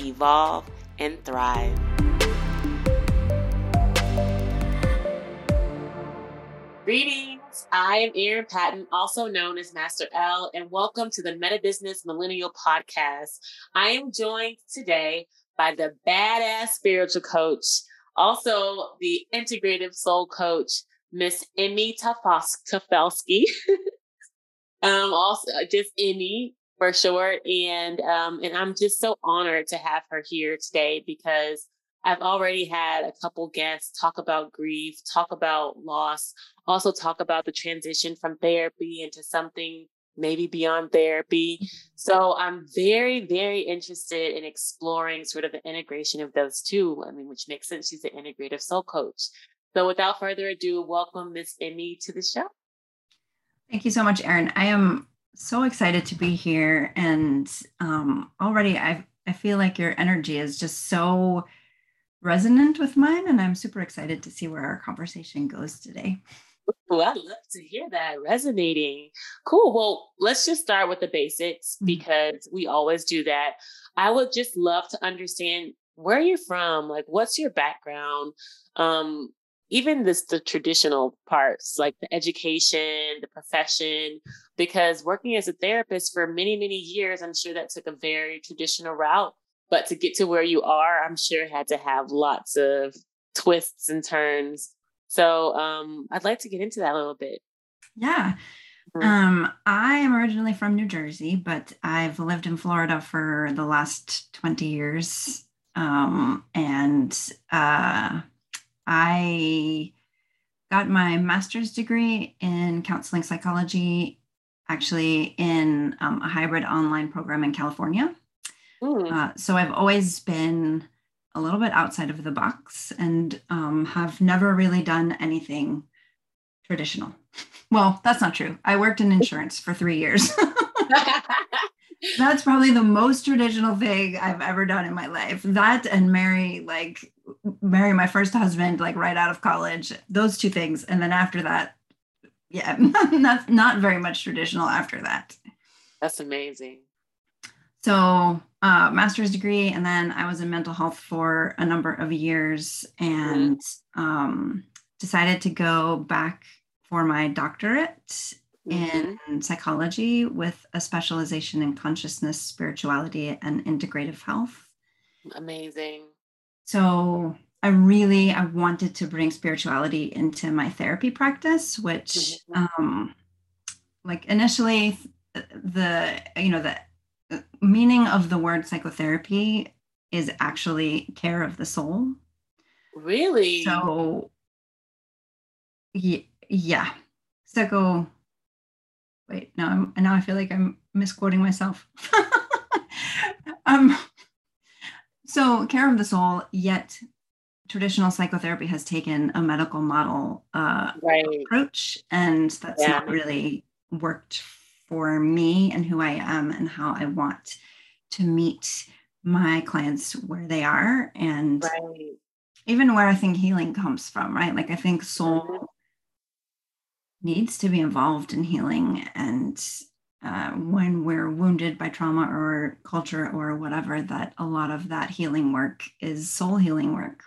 evolve, and thrive. Greetings. I am Erin Patton, also known as Master L, and welcome to the Meta Business Millennial Podcast. I am joined today by the badass spiritual coach, also the integrative soul coach, Miss Emy Tafelski. um, also just Emy for sure. And um, and I'm just so honored to have her here today because I've already had a couple guests talk about grief, talk about loss, also talk about the transition from therapy into something maybe beyond therapy. So I'm very, very interested in exploring sort of the integration of those two. I mean, which makes sense. She's an integrative soul coach. So without further ado, welcome Miss Emy to the show. Thank you so much, Erin. I am so excited to be here, and um, already I I feel like your energy is just so resonant with mine, and I'm super excited to see where our conversation goes today. Well, I'd love to hear that resonating. Cool. Well, let's just start with the basics mm-hmm. because we always do that. I would just love to understand where you're from, like what's your background, um, even this the traditional parts like the education the profession because working as a therapist for many many years i'm sure that took a very traditional route but to get to where you are i'm sure had to have lots of twists and turns. So um, i'd like to get into that a little bit. Yeah. Mm-hmm. um, i am originally from new jersey but i've lived in florida for the last 20 years um, and uh, I got my master's degree in counseling psychology, actually in um, a hybrid online program in California. Uh, so I've always been a little bit outside of the box and um, have never really done anything traditional. Well, that's not true. I worked in insurance for three years. that's probably the most traditional thing I've ever done in my life. That and marry like marry my first husband like right out of college. Those two things, and then after that, yeah, not not very much traditional after that. That's amazing. So, uh, master's degree, and then I was in mental health for a number of years, and mm-hmm. um, decided to go back for my doctorate mm-hmm. in psychology with a specialization in consciousness, spirituality, and integrative health. Amazing. So I really I wanted to bring spirituality into my therapy practice, which mm-hmm. um, like initially the you know the meaning of the word psychotherapy is actually care of the soul. Really? So yeah, yeah. Psycho wait, now I'm now I feel like I'm misquoting myself. um, so care of the soul, yet traditional psychotherapy has taken a medical model uh, right. approach, and that's yeah. not really worked for me and who I am and how I want to meet my clients where they are and right. even where I think healing comes from, right? Like I think soul mm-hmm needs to be involved in healing and uh, when we're wounded by trauma or culture or whatever that a lot of that healing work is soul healing work.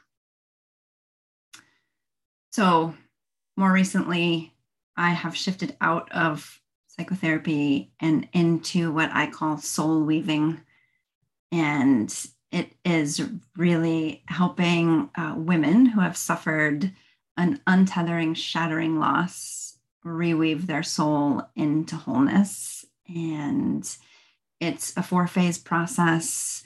So more recently i have shifted out of psychotherapy and into what i call soul weaving. And it is really helping uh, women who have suffered an untethering shattering loss reweave their soul into wholeness. And it's a four phase process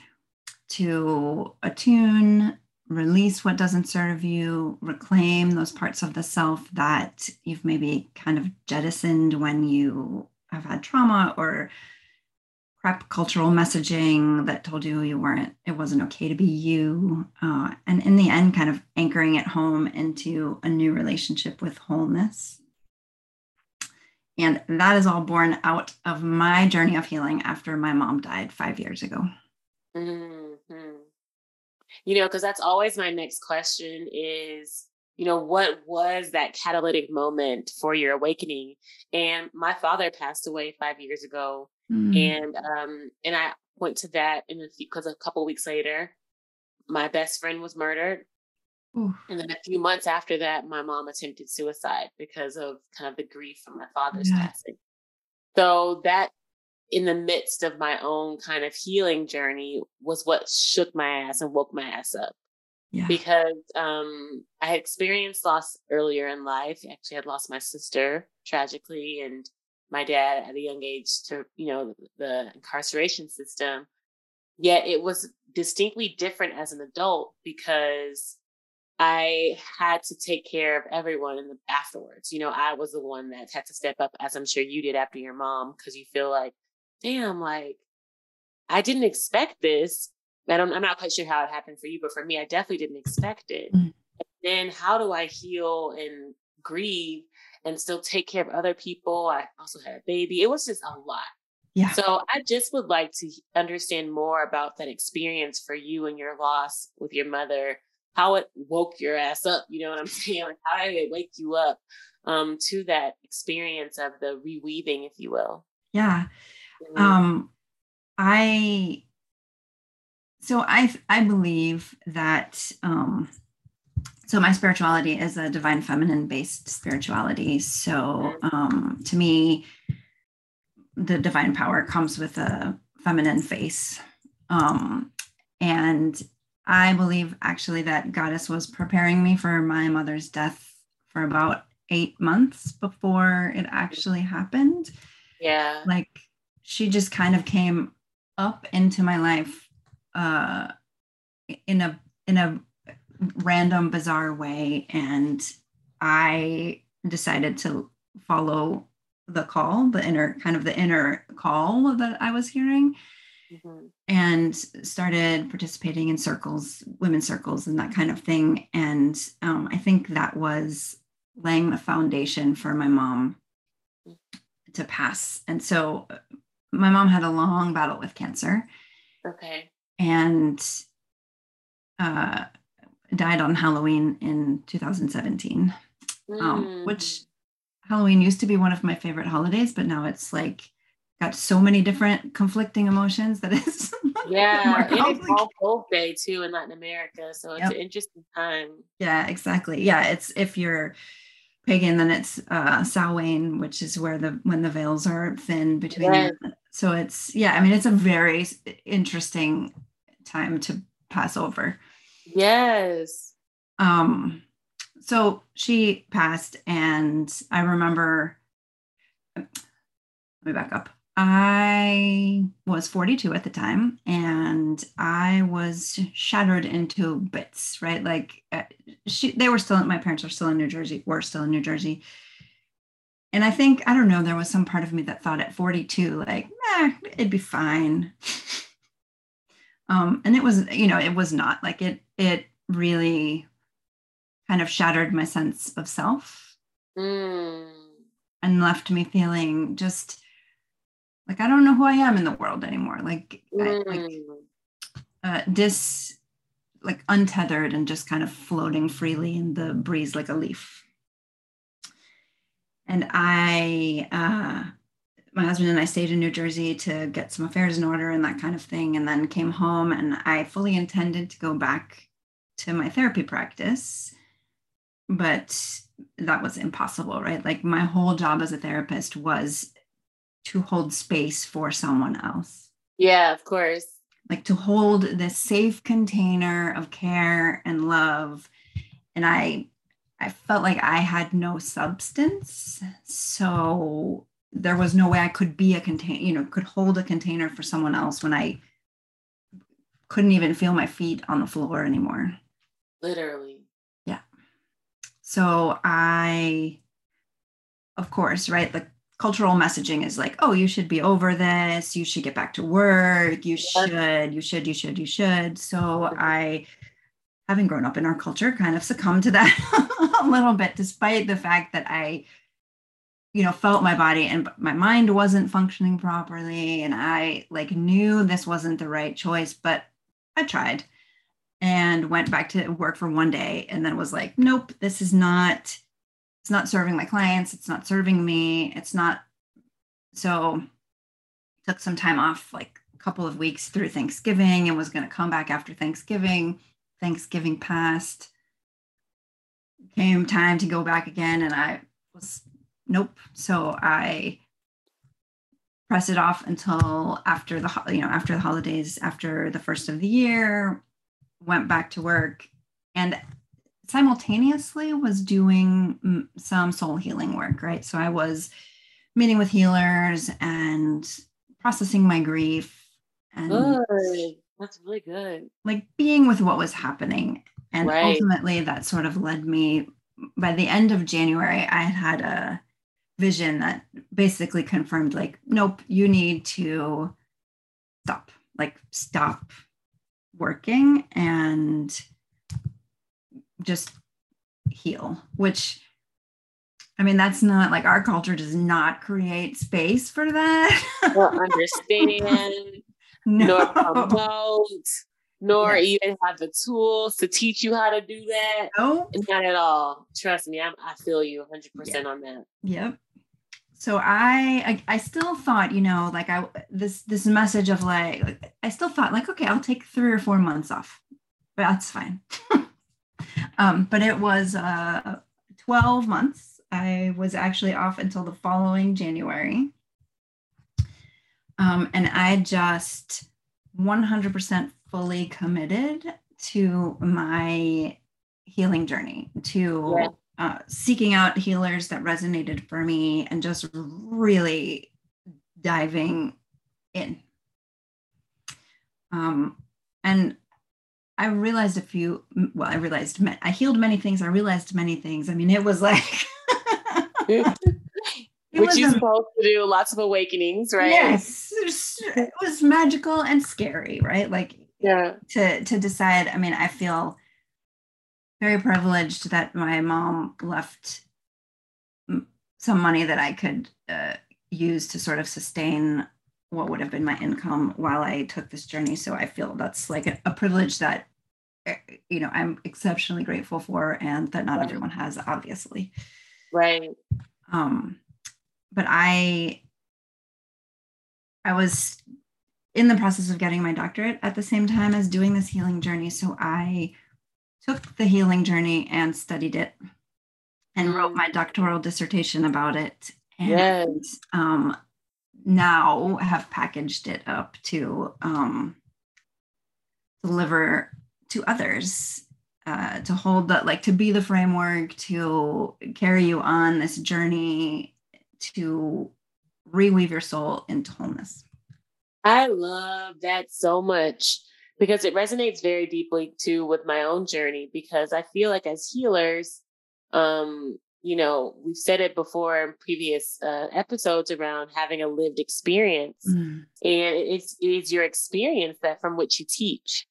to attune, release what doesn't serve you, reclaim those parts of the self that you've maybe kind of jettisoned when you have had trauma or prep cultural messaging that told you you weren't it wasn't okay to be you uh, and in the end kind of anchoring it home into a new relationship with wholeness and that is all born out of my journey of healing after my mom died five years ago mm-hmm. you know because that's always my next question is you know what was that catalytic moment for your awakening and my father passed away five years ago Mm. And um, and I went to that in a few because a couple weeks later, my best friend was murdered. Ooh. And then a few months after that, my mom attempted suicide because of kind of the grief from my father's yeah. passing. So that in the midst of my own kind of healing journey was what shook my ass and woke my ass up. Yeah. Because um, I had experienced loss earlier in life. Actually, I had lost my sister tragically, and my dad at a young age to, you know, the incarceration system. Yet it was distinctly different as an adult because I had to take care of everyone in the afterwards. You know, I was the one that had to step up, as I'm sure you did after your mom, because you feel like, damn, like I didn't expect this. I don't, I'm not quite sure how it happened for you, but for me, I definitely didn't expect it. Mm-hmm. then how do I heal and grieve and still take care of other people. I also had a baby. It was just a lot. Yeah. So I just would like to understand more about that experience for you and your loss with your mother, how it woke your ass up. You know what I'm saying? Like how did it wake you up um, to that experience of the reweaving, if you will? Yeah. Mm-hmm. Um, I so I I believe that um, so my spirituality is a divine feminine based spirituality so um, to me the divine power comes with a feminine face um, and i believe actually that goddess was preparing me for my mother's death for about eight months before it actually happened yeah like she just kind of came up into my life uh, in a in a random, bizarre way. And I decided to follow the call, the inner kind of the inner call that I was hearing. Mm-hmm. And started participating in circles, women's circles, and that kind of thing. And um, I think that was laying the foundation for my mom to pass. And so uh, my mom had a long battle with cancer. Okay. And uh, died on Halloween in 2017, mm. um, which Halloween used to be one of my favorite holidays, but now it's like got so many different conflicting emotions that it's yeah it's all day too in latin america so it's yep. an interesting time yeah exactly yeah it's if you're pagan then it's uh Samhain, which is where the when the veils are thin between yes. so it's yeah i mean it's a very interesting time to pass over Yes. Um, so she passed, and I remember. Let me back up. I was 42 at the time, and I was shattered into bits. Right, like uh, she, they were still. My parents were still in New Jersey. Were still in New Jersey, and I think I don't know. There was some part of me that thought at 42, like, eh, it'd be fine. um, and it was, you know, it was not like it it really kind of shattered my sense of self mm. and left me feeling just like I don't know who I am in the world anymore. Like, mm. I, like uh, dis, like untethered and just kind of floating freely in the breeze like a leaf. And I, uh, my husband and I stayed in New Jersey to get some affairs in order and that kind of thing, and then came home. And I fully intended to go back to my therapy practice, but that was impossible, right? Like my whole job as a therapist was to hold space for someone else. Yeah, of course. Like to hold this safe container of care and love. And I I felt like I had no substance. So there was no way I could be a container, you know, could hold a container for someone else when I couldn't even feel my feet on the floor anymore. Literally. Yeah. So I, of course, right? Like cultural messaging is like, oh, you should be over this, you should get back to work, you should, you should, you should, you should. So I, having grown up in our culture, kind of succumbed to that a little bit, despite the fact that I, you know, felt my body and my mind wasn't functioning properly. And I like knew this wasn't the right choice, but I tried and went back to work for one day and then was like, nope, this is not it's not serving my clients it's not serving me it's not so took some time off like a couple of weeks through thanksgiving and was going to come back after thanksgiving. Thanksgiving passed. Came time to go back again and i was nope so i pressed it off until after the you know after the holidays after the first of the year went back to work and simultaneously was doing some soul healing work, right? So I was meeting with healers and processing my grief and good. That's really good. Like being with what was happening. And right. ultimately that sort of led me by the end of January, I had had a vision that basically confirmed like, nope, you need to stop, like stop working and just heal, which I mean, that's not like our culture does not create space for that. or understand, no. nor promote, nor yes. even have the tools to teach you how to do that. No, not at all. Trust me, I'm, i feel you 100 yeah. percent on that. Yep. So I, I, I still thought, you know, like I this this message of like I still thought like okay, I'll take three or four months off, but that's fine. Um, but it was uh, 12 months. I was actually off until the following January. Um, and I just 100% fully committed to my healing journey, to yeah. uh, seeking out healers that resonated for me and just really diving in. Um, and I realized a few, well, I realized, I healed many things. I realized many things. I mean, it was like, Which you're supposed to do lots of awakenings, right? Yes. It was, it was magical and scary, right? Like, yeah. To, to decide, I mean, I feel very privileged that my mom left some money that I could uh, use to sort of sustain what would have been my income while I took this journey. So I feel that's like a, a privilege that eh, you know I'm exceptionally grateful for, and that not everyone has, obviously. Right. Um, but I I was in the process of getting my doctorate at the same time as doing this healing journey. So I took the healing journey and studied it and wrote mm. my doctoral dissertation about it. And yes. um, now have packaged it up to um, deliver to others uh, to hold that like to be the framework to carry you on this journey to reweave your soul into wholeness. I love that so much because it resonates very deeply too with my own journey because i feel like as healers um you know, we've said it before in previous uh, episodes around having a lived experience, mm. and it's it is your experience that from which you teach.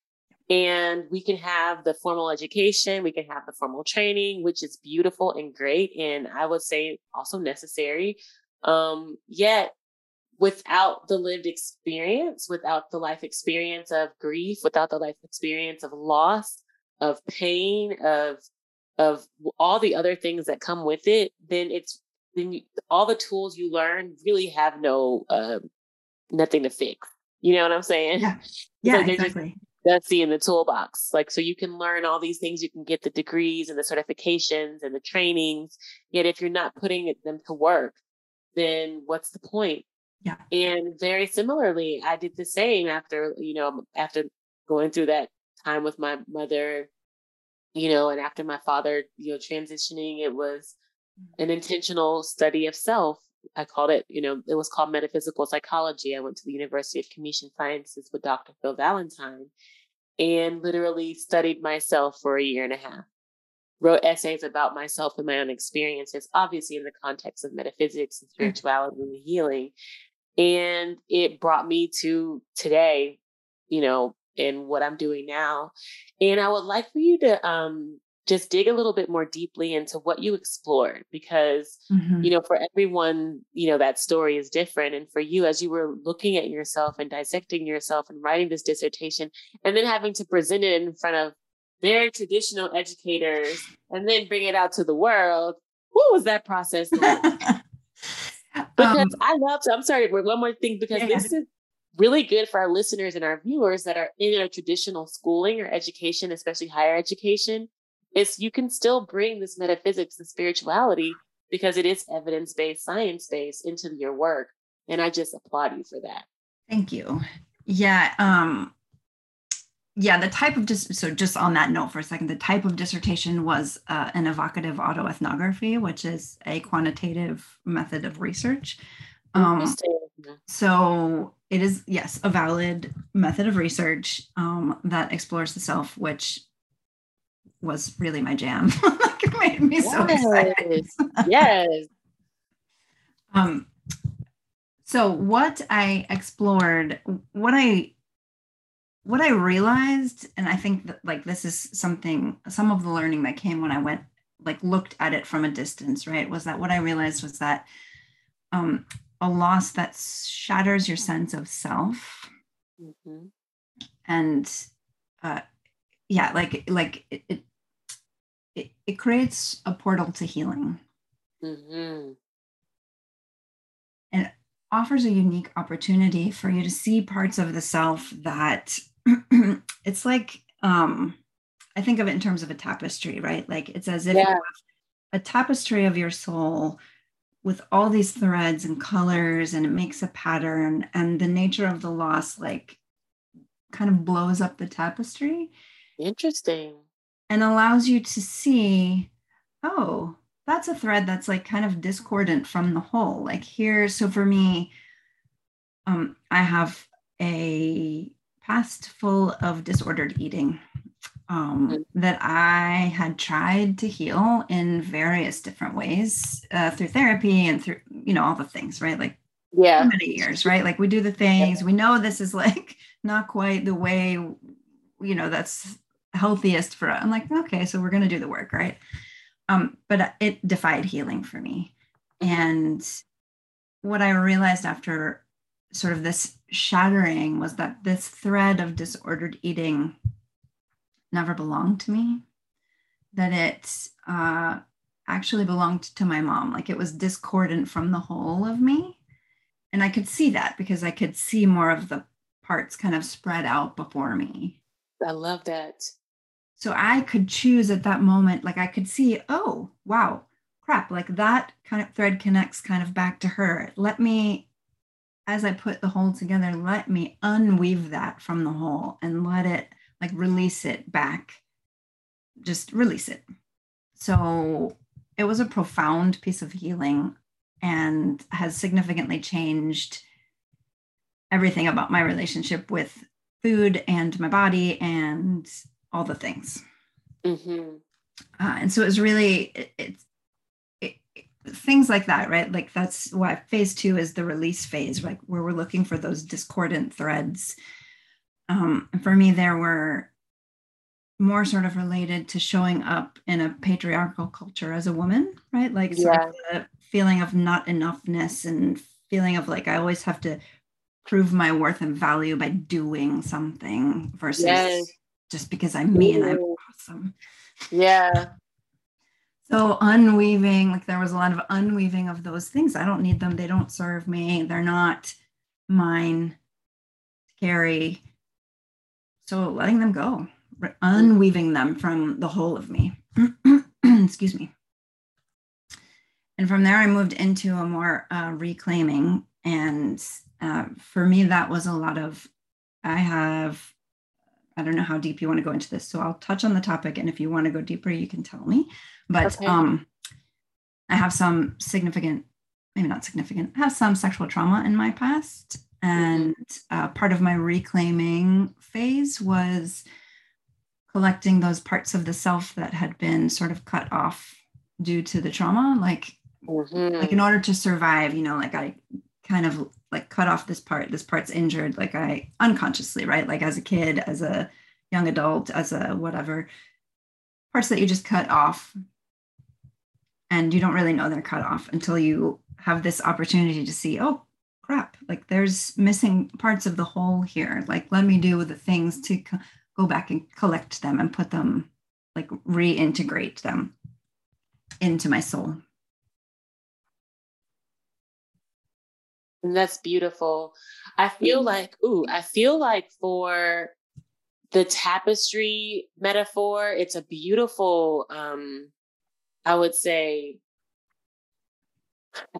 And we can have the formal education, we can have the formal training, which is beautiful and great, and I would say also necessary. Um, yet, without the lived experience, without the life experience of grief, without the life experience of loss, of pain, of of all the other things that come with it, then it's then you, all the tools you learn really have no uh, nothing to fix. You know what I'm saying? Yeah, yeah so exactly. That's in the toolbox. Like, so you can learn all these things. You can get the degrees and the certifications and the trainings. Yet, if you're not putting them to work, then what's the point? Yeah. And very similarly, I did the same after, you know, after going through that time with my mother you know, and after my father, you know, transitioning, it was an intentional study of self. I called it, you know, it was called metaphysical psychology. I went to the University of Communication Sciences with Dr. Phil Valentine and literally studied myself for a year and a half. wrote essays about myself and my own experiences, obviously in the context of metaphysics and mm. spirituality and healing. And it brought me to today, you know, in what I'm doing now. And I would like for you to um, just dig a little bit more deeply into what you explored because mm-hmm. you know for everyone you know that story is different and for you as you were looking at yourself and dissecting yourself and writing this dissertation and then having to present it in front of very traditional educators and then bring it out to the world what was that process like? because um, i love to i'm sorry one more thing because yeah. this is really good for our listeners and our viewers that are in a traditional schooling or education especially higher education is you can still bring this metaphysics and spirituality because it is evidence-based science-based into your work and i just applaud you for that. Thank you. Yeah um yeah the type of dis- so just on that note for a second the type of dissertation was uh, an evocative autoethnography which is a quantitative method of research. Um, so it is yes a valid method of research um, that explores the self which was really my jam. like it made me yes. so excited. yes. Um, so what I explored, what I what I realized, and I think that like this is something, some of the learning that came when I went like looked at it from a distance, right? Was that what I realized was that um, a loss that shatters your sense of self mm-hmm. and uh, yeah like like it, it, it, it creates a portal to healing. Mm-hmm. And offers a unique opportunity for you to see parts of the self that it's like um I think of it in terms of a tapestry, right? Like it's as if yeah. a tapestry of your soul with all these threads and colors and it makes a pattern and the nature of the loss like kind of blows up the tapestry. Interesting and allows you to see, oh, that's a thread that's like kind of discordant from the whole. Like here, so for me, um, I have a past full of disordered eating um, mm-hmm. that I had tried to heal in various different ways uh, through therapy and through, you know, all the things, right? Like, yeah, so many years, right? Like we do the things, yeah. we know this is like not quite the way, you know, that's healthiest for us. I'm like, okay, so we're going to do the work, right? Um, but it defied healing for me. And what I realized after sort of this shattering was that this thread of disordered eating never belonged to me, that it uh, actually belonged to my mom. Like it was discordant from the whole of me. And I could see that because I could see more of the parts kind of spread out before me. I love that. So I could choose at that moment, like I could see, oh, wow, crap, like that kind of thread connects kind of back to her. Let me, as I put the whole together, let me unweave that from the whole and let it like release it back, just release it. So it was a profound piece of healing and has significantly changed everything about my relationship with food and my body and all the things. Mm-hmm. Uh, and so it was really it, it, things like that, right? Like that's why phase two is the release phase, like where we're looking for those discordant threads. Um, for me, there were more sort of related to showing up in a patriarchal culture as a woman, right? Like yeah. of the feeling of not enoughness and feeling of like I always have to prove my worth and value by doing something versus yes just because I'm me and I'm awesome. Yeah. So unweaving, like there was a lot of unweaving of those things. I don't need them. They don't serve me. They're not mine to carry. So letting them go, unweaving them from the whole of me. Excuse me. And from there, I moved into a more uh, reclaiming. And uh, for me, that was a lot of, I have I don't know how deep you want to go into this. So I'll touch on the topic. And if you want to go deeper, you can tell me. But okay. um, I have some significant, maybe not significant, I have some sexual trauma in my past. And uh, part of my reclaiming phase was collecting those parts of the self that had been sort of cut off due to the trauma like mm-hmm. like in order to survive you know like i kind of like cut off this part this part's injured like i unconsciously right like as a kid as a young adult as a whatever parts that you just cut off and you don't really know they're cut off until you have this opportunity to see oh crap. Like there's missing parts of the whole here. Like let me do the things to co- go back and collect them and put them like reintegrate them into my soul. And that's beautiful. I feel like ooh i feel like for the tapestry metaphor it's a beautiful um i would say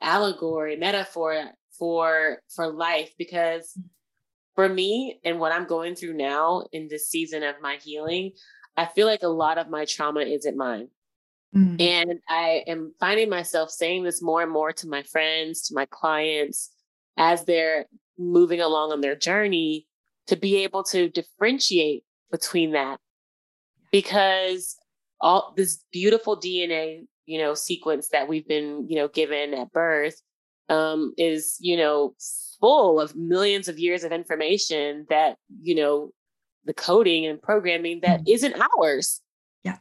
allegory metaphor for for life because for me and what I'm going through now in this season of my healing, I feel like a lot of my trauma isn't mine. Mm-hmm. And I am finding myself saying this more and more to my friends, to my clients, as they're moving along on their journey to be able to differentiate between that. Because all this beautiful DNA, you know, sequence that we've been, you know, given at birth um, is, you know, full of millions of years of information that, you know, the coding and programming that mm-hmm. not ours. Yeah.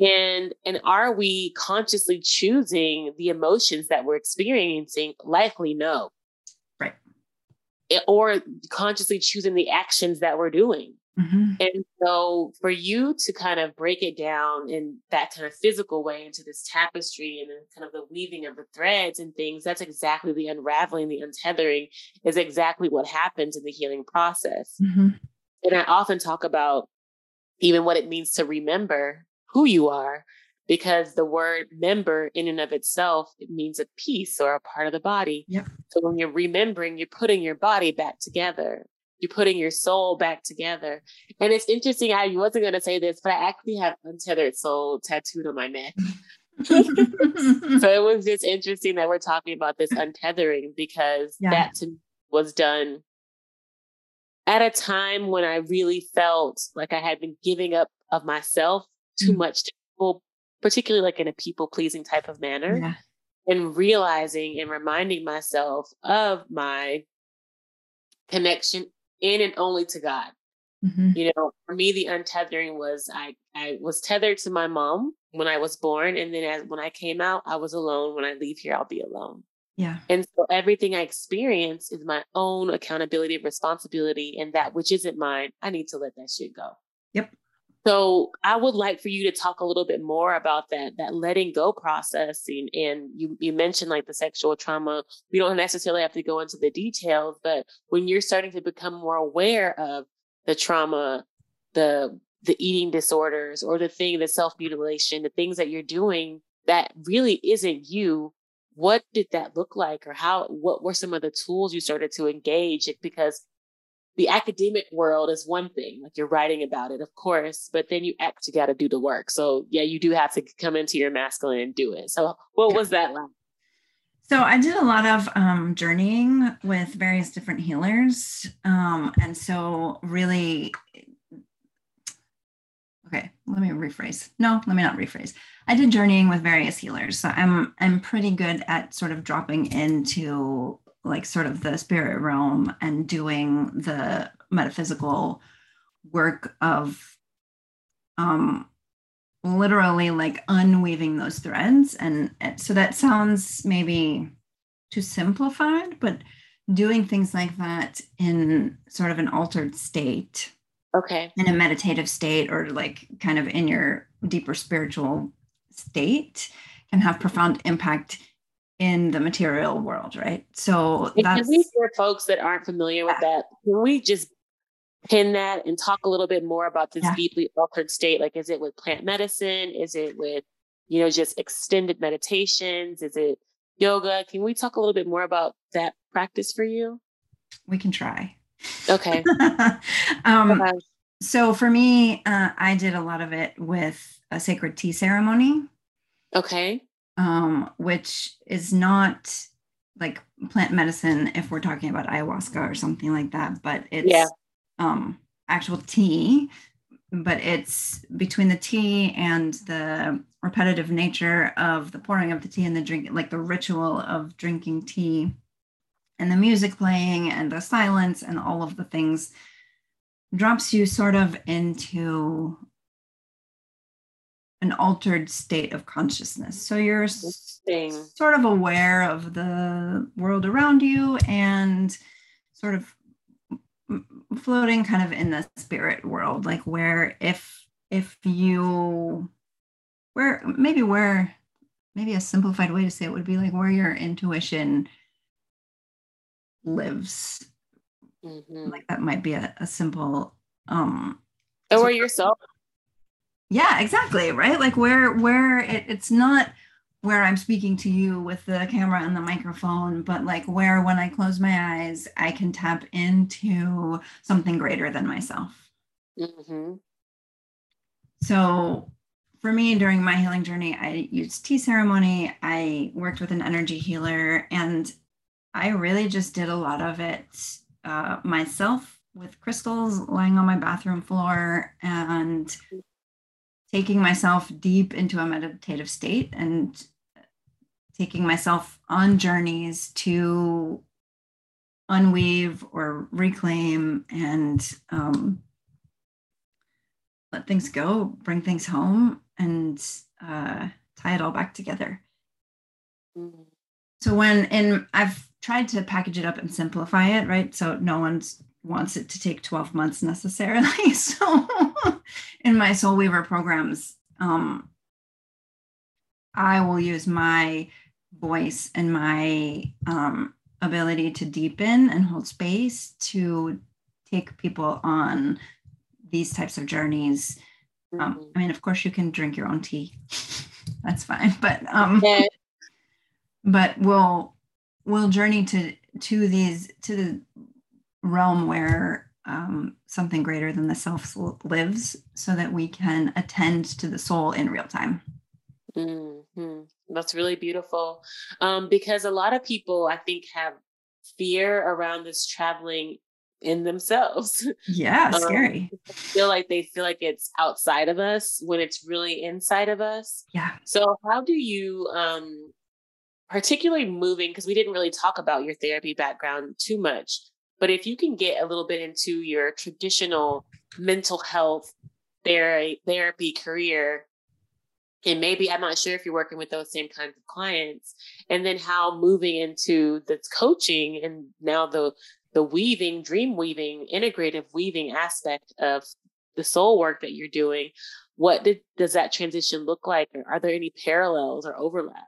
And and are we consciously choosing the emotions that we're experiencing? Likely no. Right. Or consciously choosing the actions that we're doing. Mm-hmm. And so for you to kind of break it down in that kind of physical way into this tapestry and then kind of the weaving of the threads and things, that's exactly the unraveling, the untethering is exactly what happens in the healing process. Mm-hmm. And I often talk about even what it means to remember who you are because the word member in and of itself it means a piece or a part of the body yep. so when you're remembering you're putting your body back together you're putting your soul back together. And it's interesting. I wasn't going to say this, but I actually have untethered soul tattooed on my neck. so it was just interesting that we're talking about this untethering because yeah. that to, was done at a time when I really felt like I had been giving up of myself too mm much to people, particularly like in a people pleasing type of manner. Yeah. And realizing and reminding myself of my connection in and only to God. Mm-hmm. You know, for me, the untethering was I I was tethered to my mom when I was born, and then as when I came out, I was alone. When I leave here, I'll be alone. Yeah. And so everything I experience is my own accountability, and responsibility, and that which isn't mine, I need to let that shit go. Yep. So I would like for you to talk a little bit more about that that letting go process. And, and you you mentioned like the sexual trauma. We don't necessarily have to go into the details, but when you're starting to become more aware of the trauma, the the eating disorders, or the thing, the self mutilation, the things that you're doing that really isn't you. What did that look like, or how? What were some of the tools you started to engage? Because the academic world is one thing, like you're writing about it, of course, but then you actually got to do the work. So yeah, you do have to come into your masculine and do it. So what was that like? So I did a lot of um, journeying with various different healers, um, and so really, okay. Let me rephrase. No, let me not rephrase. I did journeying with various healers, so I'm I'm pretty good at sort of dropping into like sort of the spirit realm and doing the metaphysical work of um literally like unweaving those threads. And so that sounds maybe too simplified but doing things like that in sort of an altered state. Okay. In a meditative state or like kind of in your deeper spiritual state can have profound impact in the material world, right? So that's can we for folks that aren't familiar with that, can we just pin that and talk a little bit more about this yeah. deeply altered state? Like, is it with plant medicine? Is it with, you know, just extended meditations? Is it yoga? Can we talk a little bit more about that practice for you? We can try. Okay. um, so for me, uh, I did a lot of it with a sacred tea ceremony. Okay um, which is not like plant medicine if we're talking about ayahuasca or something like that, but it's yeah. um, actual tea but it's between the tea and the repetitive nature of the pouring of the tea and the drink, like the ritual of drinking tea and the music playing and the silence and all of the things drops you sort of into an altered state of consciousness. So you're sort of aware of the world around you and sort of floating kind of in the spirit world like where if if you where maybe where maybe a simplified way to say it would be like where your intuition lives mm-hmm. like that might be a, a simple um or where yourself yeah exactly right like where where it, it's not where I'm speaking to you with the camera and the microphone, but like where when I close my eyes, I can tap into something greater than myself. Mm-hmm. So for me, during my healing journey, I used tea ceremony, I worked with an energy healer, and I really just did a lot of it uh, myself with crystals lying on my bathroom floor and taking myself deep into a meditative state and taking myself on journeys to unweave or reclaim and um, let things go, bring things home, and uh, tie it all back together. Mm-hmm. So when and I've tried to package it up and simplify it, right? So no one's wants it to take 12 months necessarily. So in my soul weaver programs, um, I will use my voice and my um, ability to deepen and hold space to take people on these types of journeys. Um, mm-hmm. I mean, of course, you can drink your own tea. That's fine, but um, yeah. but we'll we'll journey to to these to the realm where um, something greater than the self lives so that we can attend to the soul in real time. Mm-hmm. That's really beautiful. Um, because a lot of people, I think, have fear around this traveling in themselves. Yeah, um, scary. feel like they feel like it's outside of us when it's really inside of us. Yeah. So how do you um particularly moving because we didn't really talk about your therapy background too much but if you can get a little bit into your traditional mental health therapy, therapy career, and maybe I'm not sure if you're working with those same kinds of clients, and then how moving into the coaching and now the the weaving, dream weaving, integrative weaving aspect of the soul work that you're doing, what did, does that transition look like? Or are there any parallels or overlap?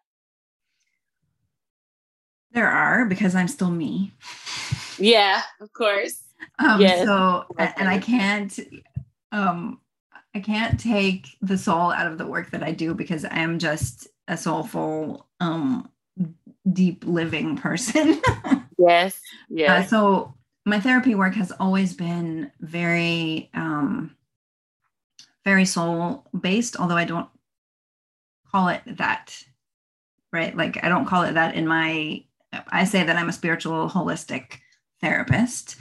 There are because I'm still me. Yeah, of course. Um, yes. So, and I can't, um, I can't take the soul out of the work that I do because I am just a soulful, um, deep living person. yes. Yeah. Uh, so my therapy work has always been very, um, very soul based, although I don't call it that, right? Like I don't call it that in my, I say that I'm a spiritual holistic therapist,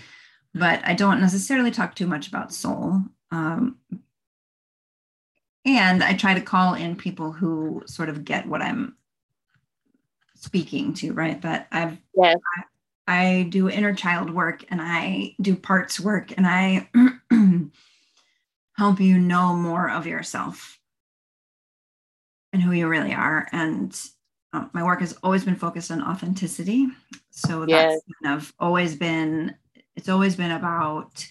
but I don't necessarily talk too much about soul. Um, and I try to call in people who sort of get what I'm speaking to, right? That I've, yes. I, I do inner child work and I do parts work and I help you know more of yourself and who you really are. And um, my work has always been focused on authenticity. So yes. that's kind of always been, it's always been about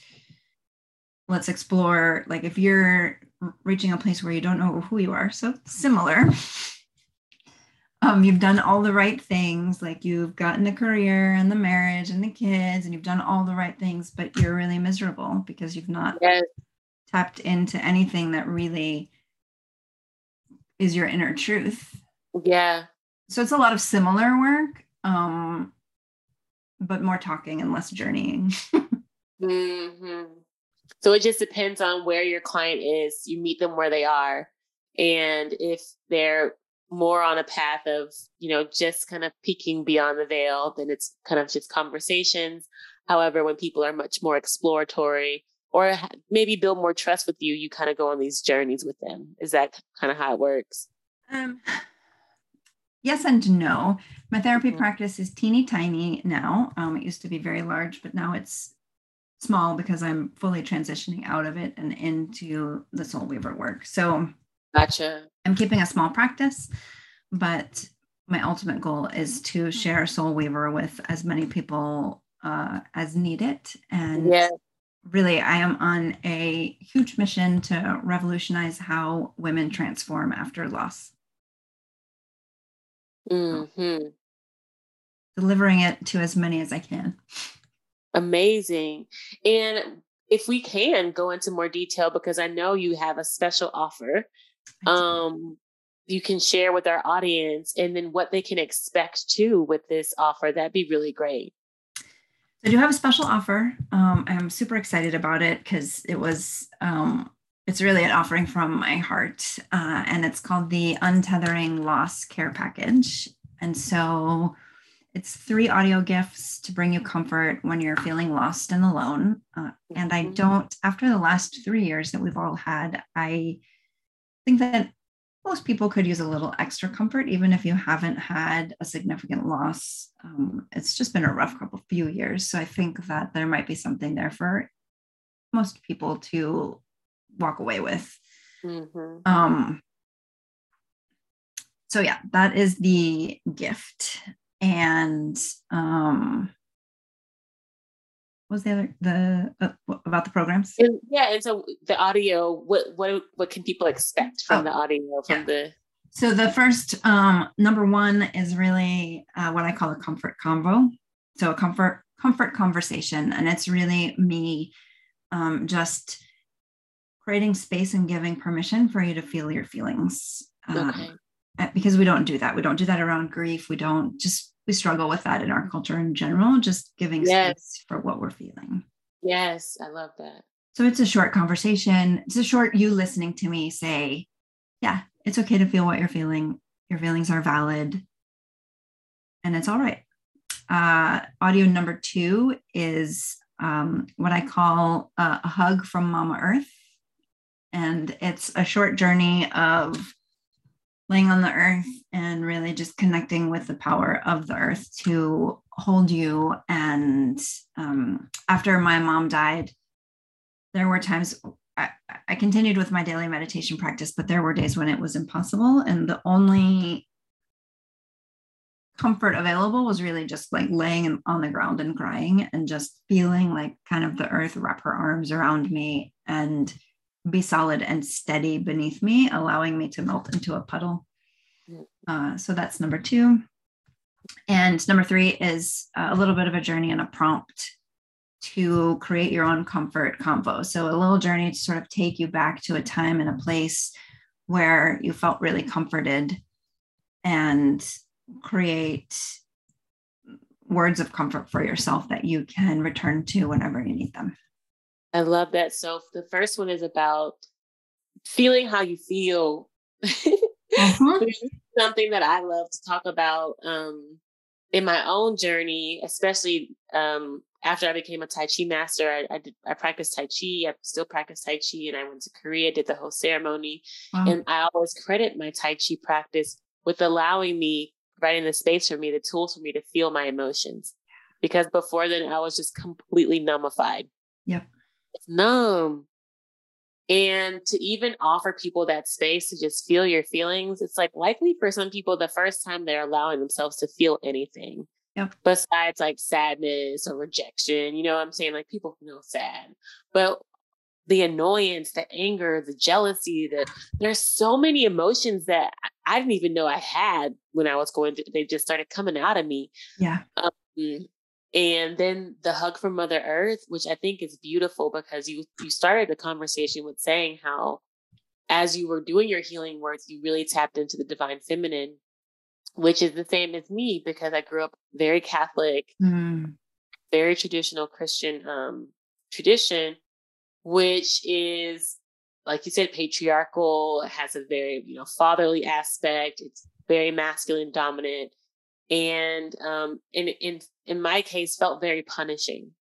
let's explore, like if you're reaching a place where you don't know who you are. So similar. Um, you've done all the right things, like you've gotten a career and the marriage and the kids, and you've done all the right things, but you're really miserable because you've not yes. tapped into anything that really is your inner truth. Yeah so it's a lot of similar work um but more talking and less journeying mm-hmm. so it just depends on where your client is you meet them where they are and if they're more on a path of you know just kind of peeking beyond the veil then it's kind of just conversations however when people are much more exploratory or maybe build more trust with you, you kind of go on these journeys with them. Is that kind of how it works? Um, yes and no. My therapy mm-hmm. practice is teeny tiny now. Um, it used to be very large, but now it's small because I'm fully transitioning out of it and into the soul weaver work. So, gotcha. I'm keeping a small practice, but my ultimate goal is to mm-hmm. share soul weaver with as many people uh, as need it and yeah really, I am on a huge mission to revolutionize how women transform after loss. Mm-hmm. Delivering it to as many as I can. Amazing. And if we can go into more detail, because I know you have a special offer, um, you can share with our audience and then what they can expect too with this offer. That'd be really great. I do have a special offer. Um, I'm super excited about it because it was um, it's really an offering from my heart, uh, and it's called the Untethering Loss Care Package. And so it's three audio gifts to bring you comfort when you're feeling lost and alone. Uh, and I mm-hmm. don't, after the last three years that we've all had, I think that most people could use a little extra comfort, even if you haven't had a significant loss. Um, it's just been a rough couple few years. So I think that there might be something there for most people to walk away with. Mm-hmm. Um, so yeah, that is the gift. And um, was the other the uh, about the programs and, yeah and so the audio what what what can people expect from oh, the audio from yeah. the so the first um number one is really uh, what i call a comfort combo. so a comfort comfort conversation and it's really me um, just creating space and giving permission for you to feel your feelings uh, okay. because we don't do that we don't do that around grief we don't just we struggle with that in our culture in general, just giving yes. space for what we're feeling. Yes, I love that. So it's a short conversation. It's a short you listening to me say, yeah, it's okay to feel what you're feeling. Your feelings are valid and it's all right. Uh, audio number two is um, what I call a, a hug from Mama Earth. And it's a short journey of laying on the earth and really just connecting with the power of the earth to hold you. And um, after my mom died, there were times I, I continued with my daily meditation practice, but there were days when it was impossible. And the only comfort available was really just like laying on the ground and crying and just feeling like kind of the earth wrap her arms around me and be solid and steady beneath me, allowing me to melt into a puddle. Uh, so that's number two. And number three is a little bit of a journey and a prompt to create your own comfort convo. So a little journey to sort of take you back to a time and a place where you felt really comforted and create words of comfort for yourself that you can return to whenever you need them. I love that. So the first one is about feeling how you feel. mm-hmm. Something that I love to talk about um, in my own journey, especially um, after I became a Tai Chi master. I, I, did, I practiced Tai Chi. I still practice Tai Chi, and I went to Korea, did the whole ceremony. Wow. And I always credit my Tai Chi practice with allowing me, providing the space for me, the tools for me to feel my emotions. Because before then, I was just completely numbified. Yep numb. And to even offer people that space to just feel your feelings, it's like likely for some people the first time they're allowing themselves to feel anything. Yep. Besides like sadness or rejection, you know what I'm saying? Like people feel sad. But the annoyance, the anger, the jealousy, that there's so many emotions that I didn't even know I had when I was going through, they just started coming out of me. Yeah. Um, and then the hug from mother earth which i think is beautiful because you you started the conversation with saying how as you were doing your healing work you really tapped into the divine feminine which is the same as me because i grew up very catholic mm. very traditional christian um, tradition which is like you said patriarchal it has a very you know fatherly aspect it's very masculine dominant and um, in in in my case, felt very punishing.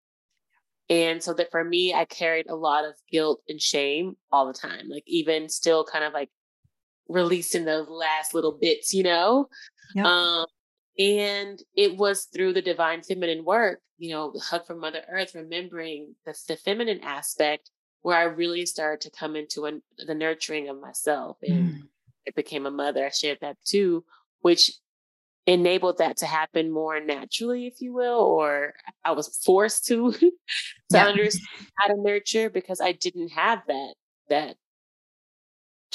And so that for me, I carried a lot of guilt and shame all the time, like even still kind of like releasing those last little bits, you know? Yep. Um, and it was through the divine feminine work, you know, hug from Mother Earth, remembering the, the feminine aspect where I really started to come into a, the nurturing of myself. And mm. it became a mother. I shared that too, which enabled that to happen more naturally, if you will, or I was forced to to yeah. understand how to nurture because I didn't have that that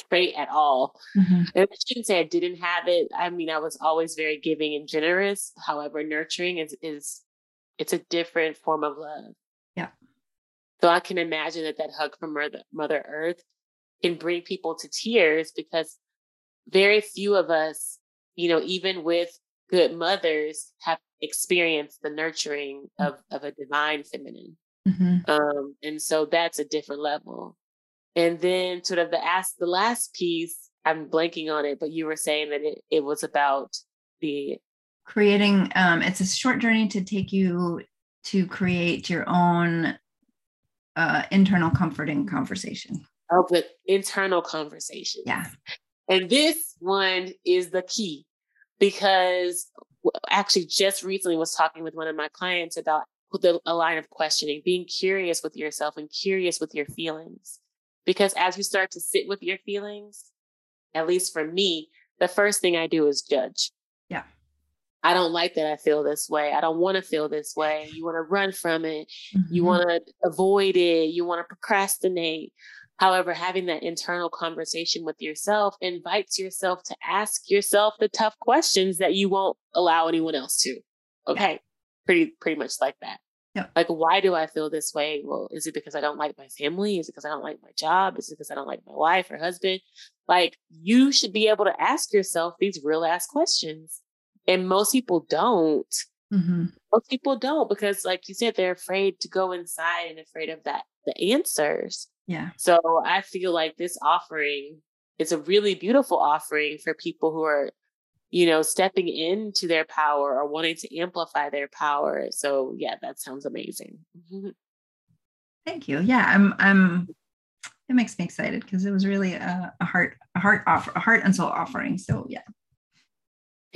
trait at all. Mm-hmm. And I shouldn't say I didn't have it. I mean, I was always very giving and generous. However, nurturing is is it's a different form of love. Yeah. So I can imagine that that hug from Mother, Mother Earth can bring people to tears because very few of us, you know, even with good mothers, have experienced the nurturing mm. of of a divine feminine. Mm-hmm. Um, and so that's a different level. And then sort of the ask the last piece, I'm blanking on it, but you were saying that it, it was about the creating um it's a short journey to take you to create your own uh internal comforting conversation. Oh, but internal conversation. Yeah. And this one is the key because actually just recently was talking with one of my clients about the, a line of questioning, being curious with yourself and curious with your feelings. Because as you start to sit with your feelings, at least for me, the first thing I do is judge. Yeah. I don't like that I feel this way. I don't want to feel this way. You want to run from it. Mm-hmm. You want to avoid it. You want to procrastinate. However, having that internal conversation with yourself invites yourself to ask yourself the tough questions that you won't allow anyone else to. Okay. Yeah. Pretty, pretty much like that. Yep. Like, why do I feel this way? Well, is it because I don't like my family? Is it because I don't like my job? Is it because I don't like my wife or husband? Like, you should be able to ask yourself these real ass questions. And most people don't. Mm-hmm. Most people don't because, like you said, they're afraid to go inside and afraid of that, the answers. Yeah. So I feel like this offering is a really beautiful offering for people who are you know, stepping into their power or wanting to amplify their power. So yeah, that sounds amazing. Thank you. Yeah, I'm I'm it makes me excited because it was really a, a heart a heart offer a heart and soul offering. So yeah.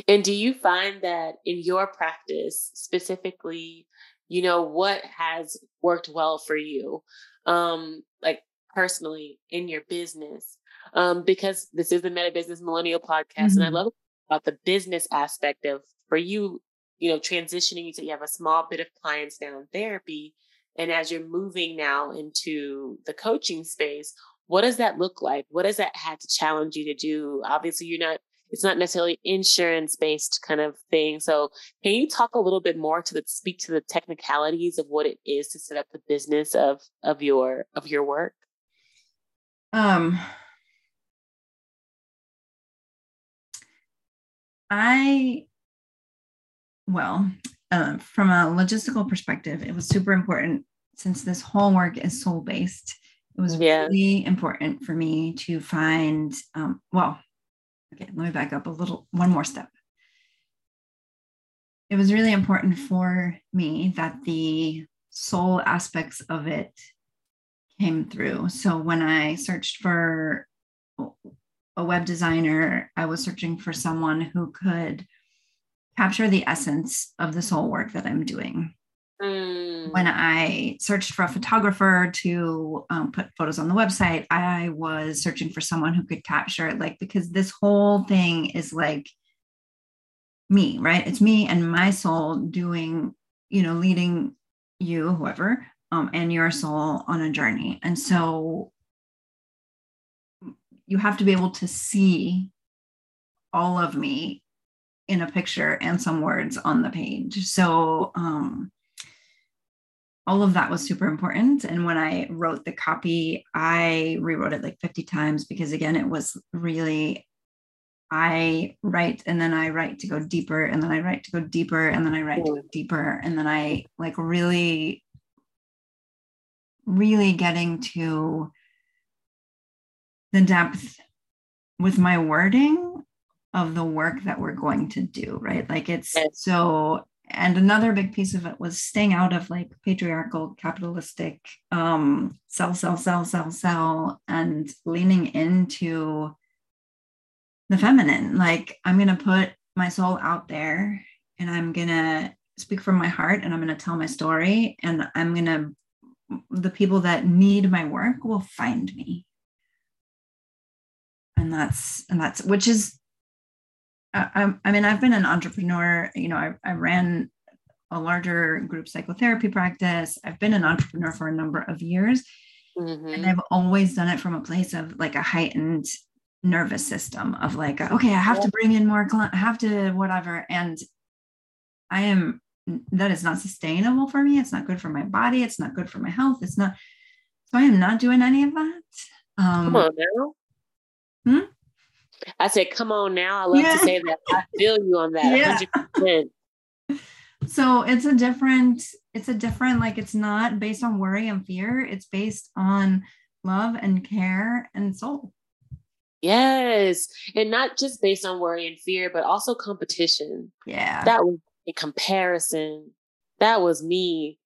And do you find that in your practice specifically, you know, what has worked well for you? Um, like personally in your business. Um, because this is the Meta Business Millennial podcast, mm-hmm. and I mm-hmm. love about the business aspect of for you, you know, transitioning to you have a small bit of clients now in therapy. And as you're moving now into the coaching space, what does that look like? What does that have to challenge you to do? Obviously, you're not, it's not necessarily insurance based kind of thing. So can you talk a little bit more to the speak to the technicalities of what it is to set up the business of of your of your work? Um I, well, uh, from a logistical perspective, it was super important since this whole work is soul based. It was yeah. really important for me to find, um, well, okay, let me back up a little, one more step. It was really important for me that the soul aspects of it came through. So when I searched for a web designer, I was searching for someone who could capture the essence of the soul work that I'm doing. Mm. When I searched for a photographer to um, put photos on the website, I was searching for someone who could capture it, like, because this whole thing is like me, right? It's me and my soul doing, you know, leading you, whoever, um, and your soul on a journey. And so you have to be able to see all of me in a picture and some words on the page. So um, all of that was super important. And when I wrote the copy, I rewrote it like 50 times because again, it was really I write and then I write to go deeper and then I write to go deeper and then I write to go mm. deeper and then I like really really getting to the depth with my wording of the work that we're going to do, right? Like it's so and another big piece of it was staying out of like patriarchal capitalistic um sell sell sell sell sell and leaning into the feminine. Like i'm going to put my soul out there and i'm going to speak from my heart and i'm going to tell my story and i'm going to the people that need my work will find me. And that's and that's which is I, I mean, I've been an entrepreneur. You know, I, I ran a larger group psychotherapy practice. I've been an entrepreneur for a number of years. Mm-hmm. And I've always done it from a place of like a heightened nervous system of like, okay, I have to bring in more clients, I have to whatever. And I am, that is not sustainable for me. It's not good for my body. It's not good for my health. It's not, so I am not doing any of that. Um, Come on now. Hmm? I said, come on now. I love yeah. to say that. I feel you on that yeah. 100%. So it's a different, it's a different, like it's not based on worry and fear. It's based on love and care and soul. Yes. And not just based on worry and fear, but also competition. Yeah. That was a comparison. That was me.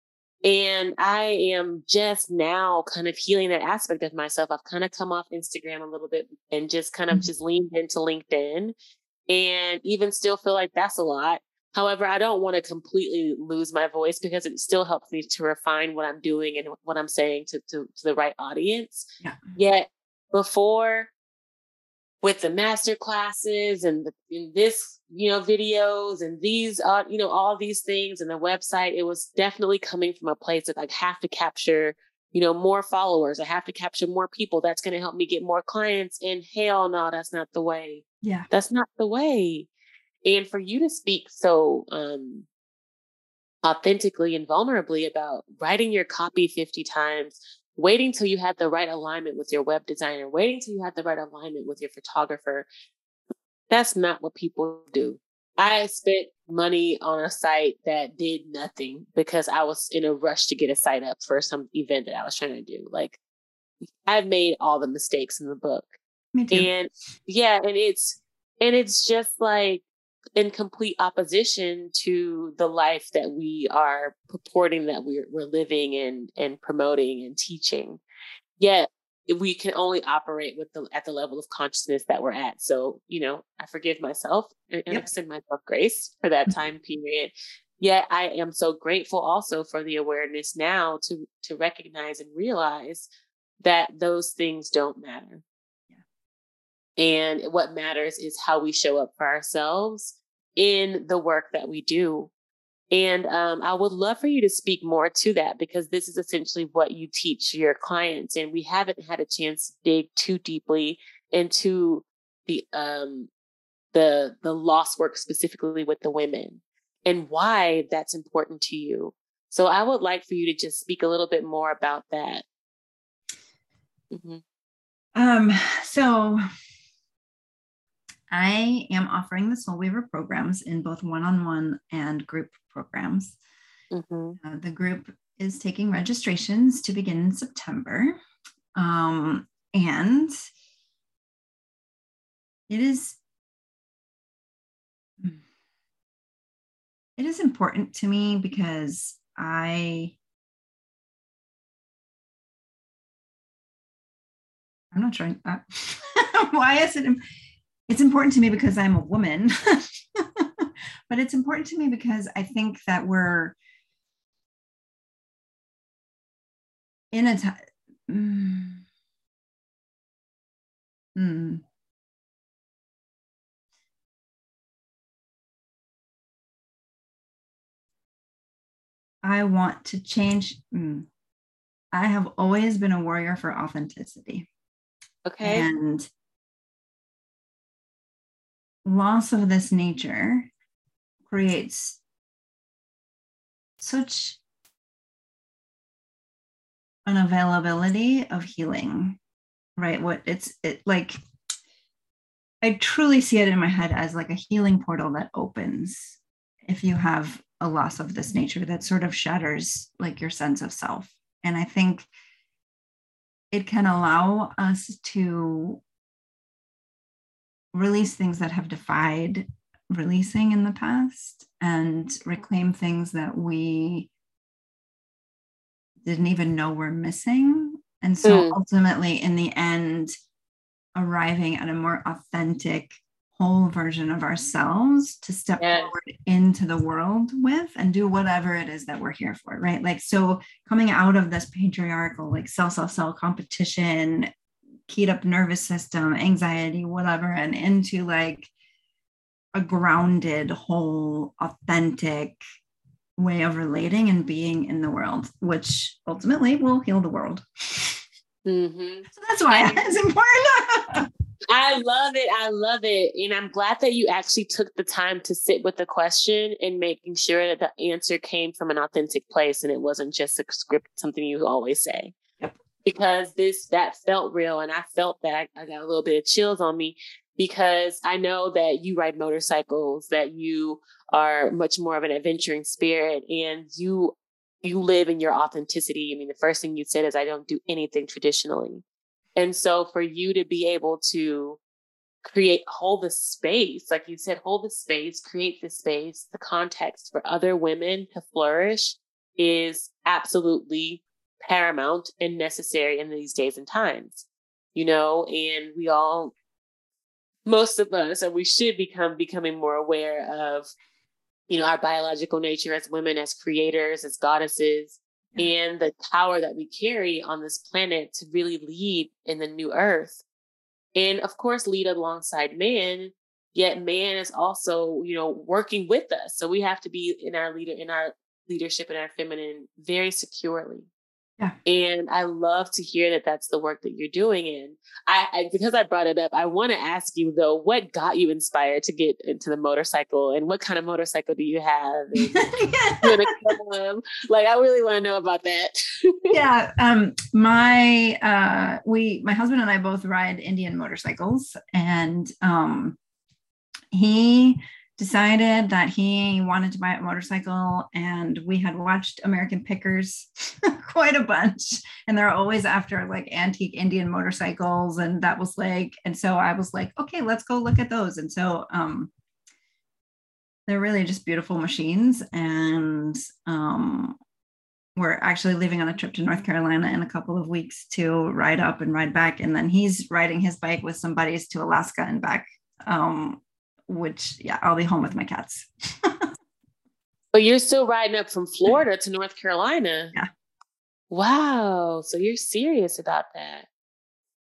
And I am just now kind of healing that aspect of myself. I've kind of come off Instagram a little bit and just kind of mm-hmm. just leaned into LinkedIn and even still feel like that's a lot. However, I don't want to completely lose my voice because it still helps me to refine what I'm doing and what I'm saying to, to, to the right audience. Yeah. Yet before with the master classes and, the, and this, you know, videos and these, uh, you know, all these things and the website, it was definitely coming from a place that I have to capture, you know, more followers. I have to capture more people. That's going to help me get more clients. And hell no, that's not the way. Yeah. That's not the way. And for you to speak so um, authentically and vulnerably about writing your copy 50 times, waiting till you had the right alignment with your web designer, waiting till you had the right alignment with your photographer, that's not what people do. I spent money on a site that did nothing because I was in a rush to get a site up for some event that I was trying to do. Like I've made all the mistakes in the book. Me too. And yeah, and it's and it's just like in complete opposition to the life that we are purporting that we're, we're living and, and promoting and teaching. Yet we can only operate with the at the level of consciousness that we're at. So, you know, I forgive myself and, and yep. extend myself grace for that time period. Yet I am so grateful also for the awareness now to to recognize and realize that those things don't matter. And what matters is how we show up for ourselves in the work that we do. And um, I would love for you to speak more to that because this is essentially what you teach your clients. And we haven't had a chance to dig too deeply into the um, the the loss work specifically with the women and why that's important to you. So I would like for you to just speak a little bit more about that. Mm-hmm. Um, so I am offering the Soul Weaver programs in both one on one and group programs. Mm-hmm. Uh, the group is taking registrations to begin in September. Um, and it is it is important to me because I I'm not trying. Uh, why is it? It's important to me because I'm a woman, but it's important to me because I think that we're in a time. Mm, mm, I want to change. Mm, I have always been a warrior for authenticity. Okay. And loss of this nature creates such an availability of healing right? What it's it like i truly see it in my head as like a healing portal that opens if you have a loss of this nature that sort of shatters like your sense of self. And i think it can allow us to release things that have defied releasing in the past and reclaim things that we didn't even know we're missing. And so mm. ultimately, in the end, arriving at a more authentic, whole version of ourselves to step yes. forward into the world with and do whatever it is that we're here for, right? Like, so coming out of this patriarchal, like sell, sell, sell competition, keyed up nervous system, anxiety, whatever, and into like a grounded, whole, authentic way of relating and being in the world, which ultimately will heal the world. Mm-hmm. So that's why it's important. I love it. I love it. And I'm glad that you actually took the time to sit with the question and making sure that the answer came from an authentic place and it wasn't just a script, something you always say. Because this, that felt real. And I felt that I got a little bit of chills on me because I know that you ride motorcycles, that you are much more of an adventuring spirit and you you live in your authenticity. I mean, the first thing you said is I don't do anything traditionally. And so for you to be able to create hold the space, like you said, hold the space, create the space, the context for other women to flourish is absolutely paramount and necessary in these days and times. You know, and we all most of us, and we should become becoming more aware of, you know, our biological nature as women, as creators, as goddesses, and the power that we carry on this planet to really lead in the new earth. And of course, lead alongside man, yet man is also, you know, working with us. So we have to be in our leader, in our leadership and our feminine very securely. Yeah. And I love to hear that that's the work that you're doing. And I, I because I brought it up, I want to ask you though, what got you inspired to get into the motorcycle and what kind of motorcycle do you have? like, I really want to know about that. yeah. Um, my, uh, we, my husband and I both ride Indian motorcycles and, um, he, decided that he wanted to buy a motorcycle and we had watched American Pickers quite a bunch. And they're always after like antique Indian motorcycles and that was like and so I was like okay let's go look at those. And so um they're really just beautiful machines and um we're actually leaving on a trip to North Carolina in a couple of weeks to ride up and ride back. And then he's riding his bike with some buddies to Alaska and back um which yeah, I'll be home with my cats. but you're still riding up from Florida to North Carolina. Yeah. Wow. So you're serious about that.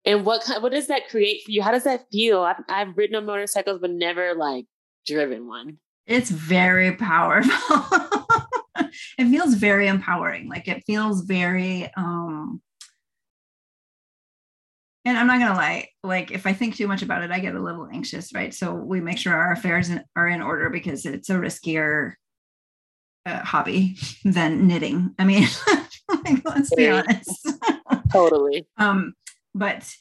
And what kind, what does that create for you? How does that feel? I've, I've ridden on motorcycles, but never like driven one. It's very powerful. it feels very empowering. Like it feels very um and I'm not gonna lie, like if I think too much about it, I get a little anxious, right? So we make sure our affairs are in order because it's a riskier uh, hobby than knitting. I mean, like, let's be honest. totally. Um, but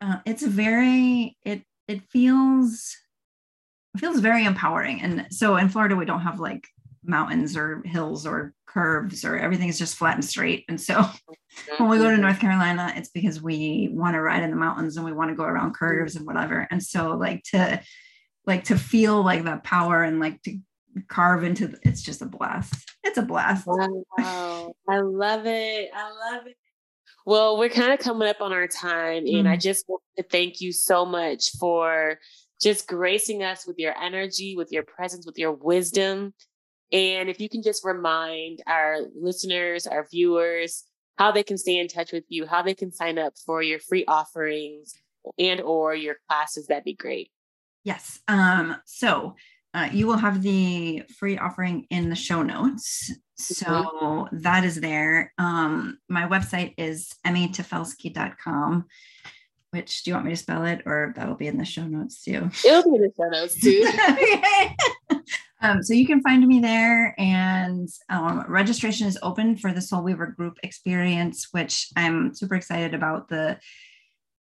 uh, it's very it it feels it feels very empowering, and so in Florida we don't have like mountains or hills or curves or everything is just flat and straight. And so when we go to North Carolina, it's because we want to ride in the mountains and we want to go around curves and whatever. And so like to like to feel like that power and like to carve into the, it's just a blast. It's a blast. Wow. I love it. I love it. Well, we're kind of coming up on our time, and mm I just want to thank you so much for just gracing us with your energy, with your presence, with your wisdom. And if you can just remind our listeners, our viewers, how they can stay in touch with you, how they can sign up for your free offerings and or your classes, that'd be great. Yes. Um, so uh, you will have the free offering in the show notes. So mm-hmm. that is there. Um, my website is emytafelski.com which do you want me to spell it or that'll be in the show notes too? It'll be in the show notes too. Um, so you can find me there, and um, registration is open for the Soul Weaver group experience, which I'm super excited about. The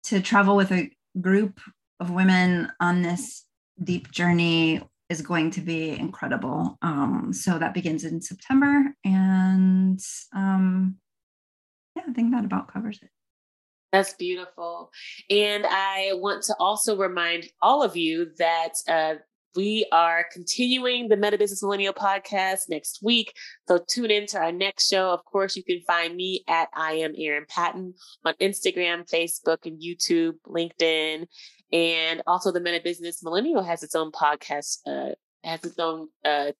to travel with a group of women on this deep journey is going to be incredible. Um, so that begins in September, and um, yeah, I think that about covers it. That's beautiful. And I want to also remind all of you that uh, we are continuing the Meta Business Millennial podcast next week. So tune in to our next show. Of course, you can find me at I am Erin Patton on Instagram, Facebook, and YouTube, LinkedIn. And also the Meta Business Millennial has its own podcast, uh, has its own uh,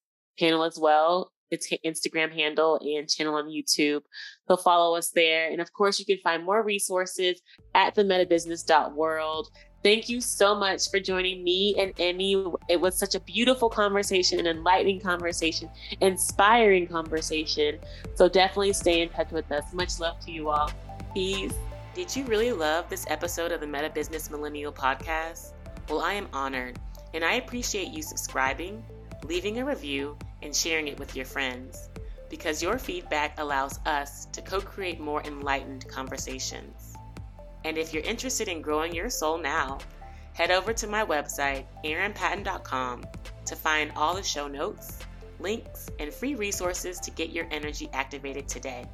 as well. Its Instagram handle and channel on YouTube. So follow us there. And of course, you can find more resources at themetabusiness.world. Thank you so much for joining me and Emy. It was such a beautiful conversation, an enlightening conversation, inspiring conversation. So definitely stay in touch with us. Much love to you all. Peace. Did you really love this episode of the Meta Business Millennial Podcast? Well, I am honored, and I appreciate you subscribing, leaving a review, and sharing it with your friends because your feedback allows us to co create more enlightened conversations. And if you're interested in growing your soul now, head over to my website, aaronpatton.com, to find all the show notes, links, and free resources to get your energy activated today.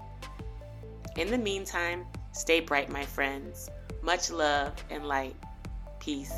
In the meantime, stay bright, my friends. Much love and light. Peace.